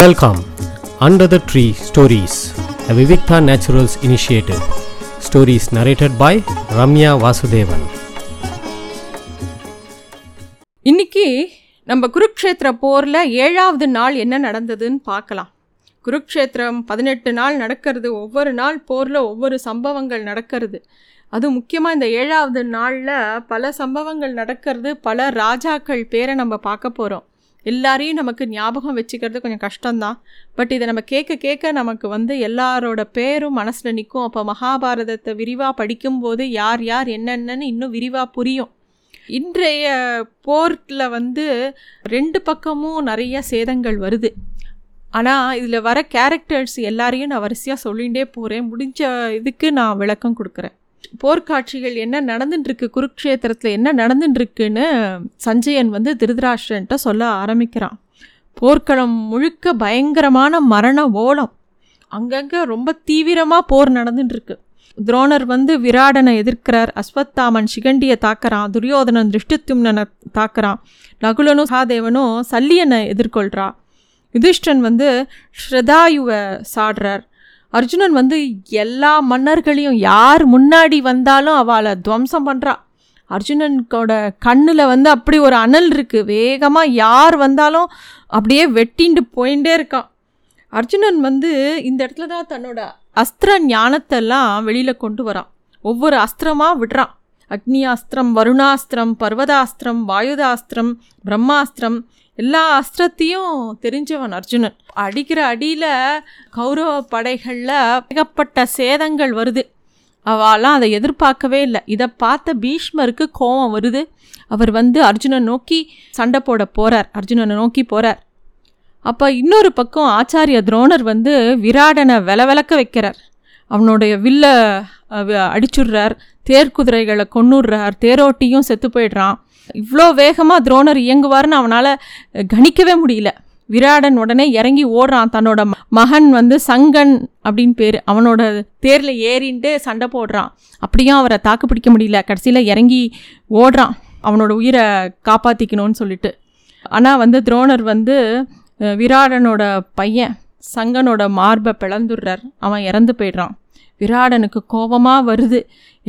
Welcome under the tree stories a Vivikta Naturals initiative. Stories narrated by Ramya Vasudevan இன்னைக்கு நம்ம குருக்ஷேத்திர போரில் ஏழாவது நாள் என்ன நடந்ததுன்னு பார்க்கலாம். குருக்ஷேத்திரம் பதினெட்டு நாள் நடக்கிறது ஒவ்வொரு நாள் போரில் ஒவ்வொரு சம்பவங்கள் நடக்கிறது. அது முக்கியமாக இந்த ஏழாவது நாளில் பல சம்பவங்கள் நடக்கிறது பல ராஜாக்கள் பேரை நம்ம பார்க்க போகிறோம் எல்லாரையும் நமக்கு ஞாபகம் வச்சுக்கிறது கொஞ்சம் கஷ்டம்தான். பட் இதை நம்ம கேட்க கேட்க நமக்கு வந்து எல்லாரோட பேரும் மனசில் நிற்கும் அப்போ மகாபாரதத்தை விரிவாக படிக்கும்போது யார் யார் என்னென்னு இன்னும் விரிவாக புரியும். இன்றைய போர்ட்டில் வந்து ரெண்டு பக்கமும் நிறைய சேதங்கள் வருது. ஆனால் இதில் வர கேரக்டர்ஸ் எல்லாரையும் நான் வரிசையாக சொல்லிகிட்டே போகிறேன் முடிஞ்ச இதுக்கு நான் விளக்கம் கொடுக்குறேன். போர்க்காட்சிகள் என்ன நடந்துட்டுருக்கு குருக்ஷேத்திரத்தில் என்ன நடந்துட்டுருக்குன்னு சஞ்சயன் வந்து திருதராஷ்டன்ட்ட சொல்ல ஆரம்பிக்கிறான். போர்க்களம் முழுக்க பயங்கரமான மரண ஓலம். அங்கங்கே ரொம்ப தீவிரமாக போர் நடந்துட்டுருக்கு துரோணர் வந்து விராடனை எதிர்க்கிறார். அஸ்வத்தாமன் சிகண்டியை தாக்கிறான். துரியோதனன் திருஷ்டித்யும்னனை தாக்குறான். நகுலனும் சாதேவனும் சல்லியனை எதிர்கொள்கிறா யுதிஷ்டன் வந்து ஸ்ரதாயுவை சாடுறார். அர்ஜுனன் வந்து எல்லா மன்னர்களையும் யார் முன்னாடி வந்தாலும் அவளை துவம்சம் பண்ணுறா அர்ஜுனனுக்கோட கண்ணில் வந்து அப்படி ஒரு அனல் இருக்குது வேகமாக யார் வந்தாலும் அப்படியே வெட்டிண்டு போயிட்டே இருக்கான் அர்ஜுனன் வந்து இந்த இடத்துல தான் தன்னோட அஸ்திர ஞானத்தெல்லாம் வெளியில் கொண்டு வரான். ஒவ்வொரு அஸ்திரமாக விடுறான். அக்னியாஸ்திரம் வருணாஸ்திரம் பர்வதாஸ்திரம் வாயுதாஸ்திரம் பிரம்மாஸ்திரம் எல்லா அஸ்திரத்தையும் தெரிஞ்சவன் அர்ஜுனன். அடிக்கிற அடியில் கௌரவ படைகளில் ஏகப்பட்ட சேதங்கள் வருது. அவெல்லாம் அதை எதிர்பார்க்கவே இல்லை. இதை பார்த்த பீஷ்மருக்கு கோபம் வருது. அவர் வந்து அர்ஜுனன் நோக்கி சண்டை போட போகிறார் அர்ஜுனனை நோக்கி போகிறார் அப்போ இன்னொரு பக்கம் ஆச்சாரிய துரோணர் வந்து விராடனை விலவிலக்க வைக்கிறார். அவனுடைய வில்ல அடிச்சுடுறார். தேர்க்குதிரைகளை கொன்னுடுறார். தேரோட்டியும் செத்து போயிடுறான். இவ்வளோ வேகமாக துரோணர் இயங்குவார்னு அவனால் கணிக்கவே முடியல. விராடன் உடனே இறங்கி ஓடுறான். தன்னோட மகன் வந்து சங்கன் அப்படின்னு பேர். அவனோட தேரில் ஏறின்ட்டு சண்டை போடுறான். அப்படியும் அவரை தாக்கு பிடிக்க முடியல. கடைசியில் இறங்கி ஓடுறான். அவனோட உயிரை காப்பாற்றிக்கணும்னு சொல்லிட்டு. ஆனால் வந்து துரோணர் வந்து விராடனோட பையன். சங்கனோட மார்பை பிளந்துடுறார். அவன் இறந்து போயிடுறான். விராடனுக்கு கோபமாக வருது.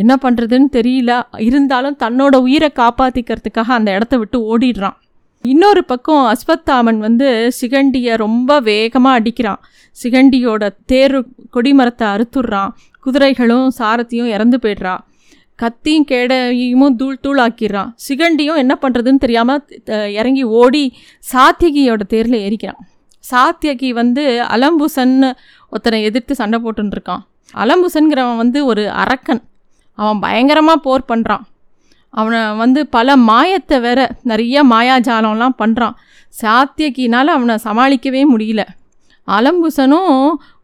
என்ன பண்ணுறதுன்னு தெரியல. இருந்தாலும் தன்னோட உயிரை காப்பாற்றிக்கிறதுக்காக அந்த இடத்த விட்டு ஓடிடுறான். இன்னொரு பக்கம் அஸ்வத்தாமன் வந்து சிகண்டியை ரொம்ப வேகமாக அடிக்கிறான். சிகண்டியோட தேர் கொடிமரத்தை அறுத்துடுறான். குதிரைகளும் சாரத்தையும் இறந்து போயிடுறா. கத்தியும் கேடையும் தூள் தூள் ஆக்கிடுறான் சிகண்டியும் என்ன பண்ணுறதுன்னு தெரியாமல் இறங்கி ஓடி சாத்தியகியோட தேரில் ஏறிக்கிறான். சாத்தியகி வந்து அலம்புசன்னு ஒருத்தனை எதிர்த்து சண்டை போட்டுருக்கான் அலம்புசன்கிறவன் வந்து ஒரு அரக்கன். அவன் பயங்கரமாக போர் பண்ணுறான் அவனை வந்து பல மாயத்தை வேற நிறைய மாயாஜாலம்லாம் பண்ணுறான் சாத்தியகினால் அவனை சமாளிக்கவே முடியல. அலம்புசனும்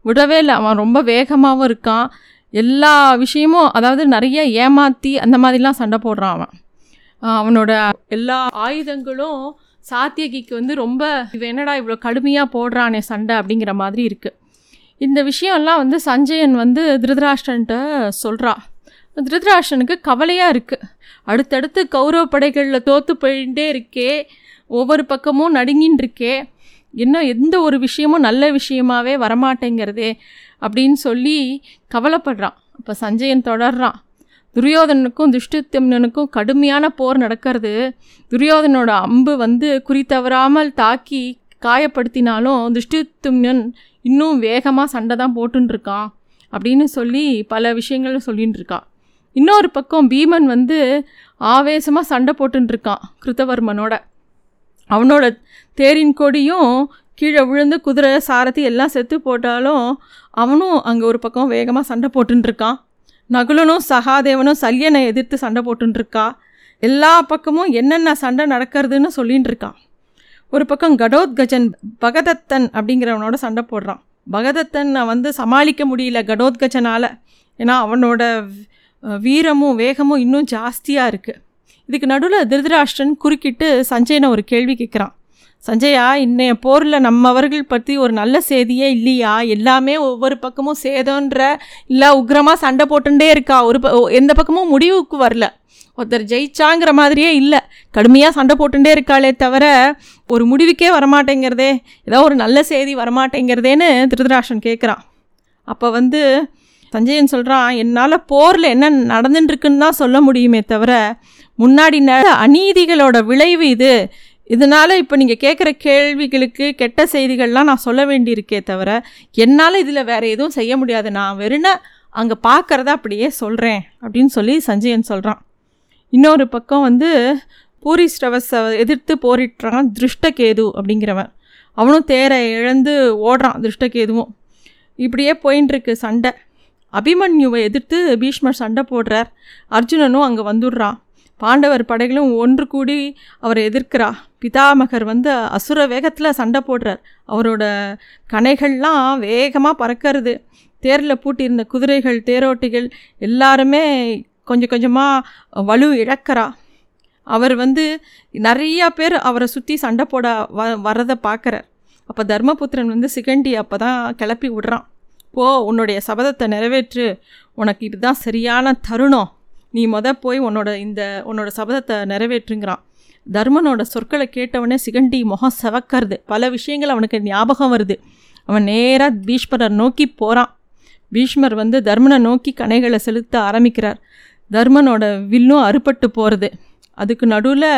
விடவே இல்லை. அவன் ரொம்ப வேகமாகவும் இருக்கான். எல்லா விஷயமும் அதாவது நிறைய ஏமாற்றி அந்த மாதிரிலாம் சண்டை போடுறான் அவன். அவனோட எல்லா ஆயுதங்களும் சாத்தியகிக்கு வந்து ரொம்ப இவ என்னடா இவ்வளோ கடுமையாக போடுறானே சண்டை அப்படிங்கிற மாதிரி இருக்குது இந்த விஷயம்லாம் வந்து சஞ்சயன் வந்து திருதராஷ்டன்ட்ட சொல்கிறா திருதராஷ்டனுக்கு கவலையாக இருக்குது அடுத்தடுத்து கௌரவ படைகளில் தோற்று போயிட்டே இருக்கே. ஒவ்வொரு பக்கமும் நடுங்கின்னு இருக்கே. இன்னும் எந்த ஒரு விஷயமும் நல்ல விஷயமாவே வரமாட்டேங்கிறதே அப்படின்னு சொல்லி கவலைப்படுறான். இப்போ சஞ்சயன் தொடர்றான். துரியோதனனுக்கும் துஷ்டித்தம்னனுக்கும் கடுமையான போர் நடக்கிறது. துரியோதனோட அம்பு வந்து குறி தவறாமல் தாக்கி காயப்படுத்தினாலும் துஷ்டித்தும்னன் இன்னும் வேகமாக சண்டை தான் போட்டுருக்கான் அப்படின்னு சொல்லி பல விஷயங்கள் சொல்லின்னு இன்னொரு பக்கம் பீமன் வந்து ஆவேசமாக சண்டை போட்டுருக்கான் கிருத்தவர்மனோட. அவனோட தேரின் கொடியும் கீழே விழுந்து குதிரை சாரதி எல்லாம் செத்து போட்டாலும் அவனும் அங்கே ஒரு பக்கம் வேகமாக சண்டை போட்டுருக்கான் நகுலனும் சகாதேவனும் சல்யனை எதிர்த்து சண்டை போட்டுருக்கா எல்லா பக்கமும் என்னென்ன சண்டை நடக்கிறதுன்னு சொல்லின்னு இருக்கான் ஒரு பக்கம் கடோத்கஜன் பகதத்தன் அப்படிங்கிறவனோட சண்டை போடுறான். பகதத்தனை வந்து சமாளிக்க முடியல கடோத்கஜனால். ஏன்னா அவனோட வீரமும் வேகமும் இன்னும் ஜாஸ்தியாக இருக்குது இதுக்கு நடுவில் திருதராஷ்டிரன் குறுக்கிட்டு சஞ்சயனை ஒரு கேள்வி கேட்குறான் சஞ்சயா இன்னைய போரில் நம்மவர்கள் பற்றி ஒரு நல்ல செய்தியே இல்லையா? எல்லாமே ஒவ்வொரு பக்கமும் சேதன்ற இல்லை உக்ரமாக சண்டை போட்டுட்டே இருக்கா? ஒரு ப எந்த பக்கமும் முடிவுக்கு வரல. ஒருத்தர் ஜெயிச்சாங்கிற மாதிரியே இல்லை. கடுமையாக சண்டை போட்டுட்டே இருக்காளே தவிர ஒரு முடிவுக்கே வரமாட்டேங்கிறதே ஏதோ ஒரு நல்ல செய்தி வரமாட்டேங்கிறதேன்னு திருதராஷன் கேட்குறான் அப்போ வந்து சஞ்சயன் சொல்கிறான் என்னால் போரில் என்ன நடந்துட்டுருக்குன்னு தான் சொல்ல முடியுமே தவிர முன்னாடி நட அநீதிகளோட விளைவு இது. இதனால் இப்போ நீங்கள் கேட்குற கேள்விகளுக்கு கெட்ட செய்திகள்லாம் நான் சொல்ல வேண்டியிருக்கே தவிர என்னால் இதில் வேறு எதுவும் செய்ய முடியாது. நான் வெறுன அங்கே பார்க்குறத அப்படியே சொல்கிறேன் அப்படின்னு சொல்லி சஞ்சயன் சொல்கிறான் இன்னொரு பக்கம் வந்து பூரி ஸ்ரவஸை எதிர்த்து போரிட்டுறான் திருஷ்டகேது அப்படிங்கிறவன். அவனும் தேரை இழந்து ஓடுறான் திருஷ்டகேதுவும். இப்படியே போயின்ட்டுருக்கு சண்டை. அபிமன்யுவை எதிர்த்து பீஷ்மர் சண்டை போடுறார். அர்ஜுனனும் அங்கே வந்துடுறான். பாண்டவர் படைகளும் ஒன்று கூடி அவரை எதிர்க்கிறா. பிதாமகர் வந்து அசுர வேகத்தில் சண்டை போடுறார். அவரோட கணைகள்லாம் வேகமாக பறக்கிறது. தேரில் பூட்டியிருந்த குதிரைகள் தேரோட்டிகள் எல்லாருமே கொஞ்சம் கொஞ்சமாக வலு இழக்கிறா. அவர் வந்து நிறையா பேர் அவரை சுற்றி சண்டை போட வ வரதை பார்க்குறார் அப்போ தர்மபுத்திரன் வந்து சிகண்டி அப்போ தான் கிளப்பி விடுறான். போ உன்னுடைய சபதத்தை நிறைவேற்று. உனக்கு இதுதான் சரியான தருணம். நீ மொத போய் உன்னோட இந்த உன்னோட சபதத்தை நிறைவேற்றுங்கிறான். தர்மனோட சொற்களை கேட்டவொடனே சிகண்டி முகம் செவக்கிறது பல விஷயங்கள் அவனுக்கு ஞாபகம் வருது. அவன் நேராக பீஷ்மரை நோக்கி போகிறான் பீஷ்மர் வந்து தர்மனை நோக்கி கணைகளை செலுத்த ஆரம்பிக்கிறார். தர்மனோட வில்லும் அறுபட்டு போகிறது அதுக்கு நடுவில்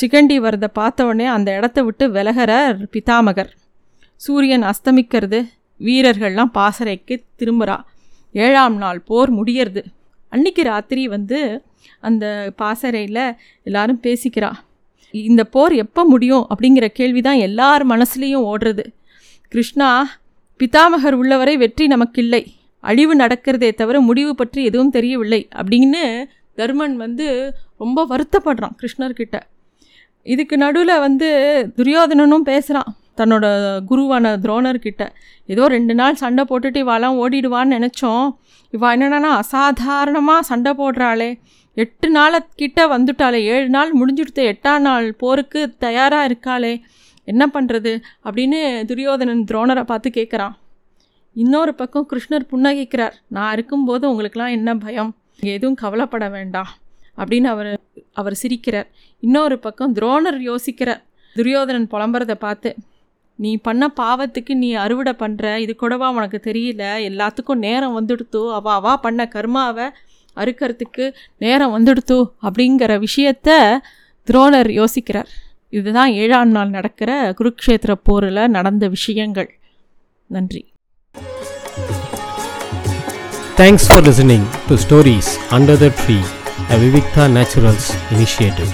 சிகண்டி வரதை பார்த்தவொடனே அந்த இடத்த விட்டு விலகிறார் பிதாமகர். சூரியன் அஸ்தமிக்கிறது. வீரர்கள்லாம் பாசறைக்கு திரும்புகிறா ஏழாம் நாள் போர் முடியறது. அன்னைக்கு ராத்திரி வந்து அந்த பாசறையில் எல்லாரும் பேசிக்கிறா இந்த போர் எப்போ முடியும் அப்படிங்கிற கேள்வி தான் எல்லார் மனசுலேயும் ஓடுறது. கிருஷ்ணா பிதாமகர் உள்ளவரை வெற்றி நமக்கில்லை. அழிவு நடக்கிறதே தவிர முடிவு பற்றி எதுவும் தெரியவில்லை அப்படின்னு தர்மன் வந்து ரொம்ப வருத்தப்படுறான் கிருஷ்ணர்கிட்ட. இதுக்கு நடுவில் வந்து துரியோதனனும் பேசுகிறான் தன்னோட குருவான துரோணர்கிட்ட ஏதோ ரெண்டு நாள் சண்டை போட்டுட்டு இவாலாம் ஓடிடுவான்னு நினச்சோம். இவா என்னென்னா அசாதாரணமாக சண்டை போடுறாளே. எட்டு நாளைக்கிட்ட வந்துட்டாளே. ஏழு நாள் முடிஞ்சுடுத்து எட்டாம் நாள் போருக்கு தயாராக இருக்காளே. என்ன பண்ணுறது அப்படின்னு துரியோதனன் துரோணரை பார்த்து கேட்குறான் இன்னொரு பக்கம் கிருஷ்ணர் புன்னகிக்கிறார். நான் இருக்கும்போது உங்களுக்கெலாம் என்ன பயம்? எதுவும் கவலைப்பட வேண்டாம். அப்படின்னு அவர் அவர் சிரிக்கிறார். இன்னொரு பக்கம் துரோணர் யோசிக்கிறார். துரியோதனன் புலம்புறதை பார்த்து நீ பண்ண பாவத்துக்கு நீ அறுவடை பண்ணுற இது கூடவா உனக்கு தெரியல? எல்லாத்துக்கும் நேரம் வந்துடுத்து. அவ அவா பண்ண கர்மாவை அறுக்கிறதுக்கு நேரம் வந்துடுத்து அப்படிங்கிற விஷயத்த துரோணர் யோசிக்கிறார். இதுதான் ஏழாம் நாள் நடக்கிற குருக்ஷேத்திர போரில் நடந்த விஷயங்கள். நன்றி. Thanks for listening to stories under the tree a Vivikta Naturals initiative